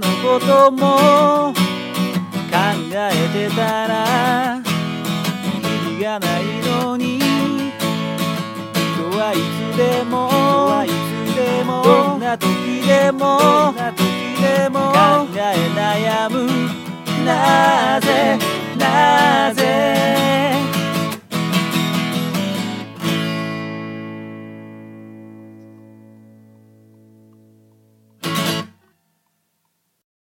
のことも考えてたら意味がないのに。人はいつでもいつでもな時でもどんな時でも考え悩む。なぜ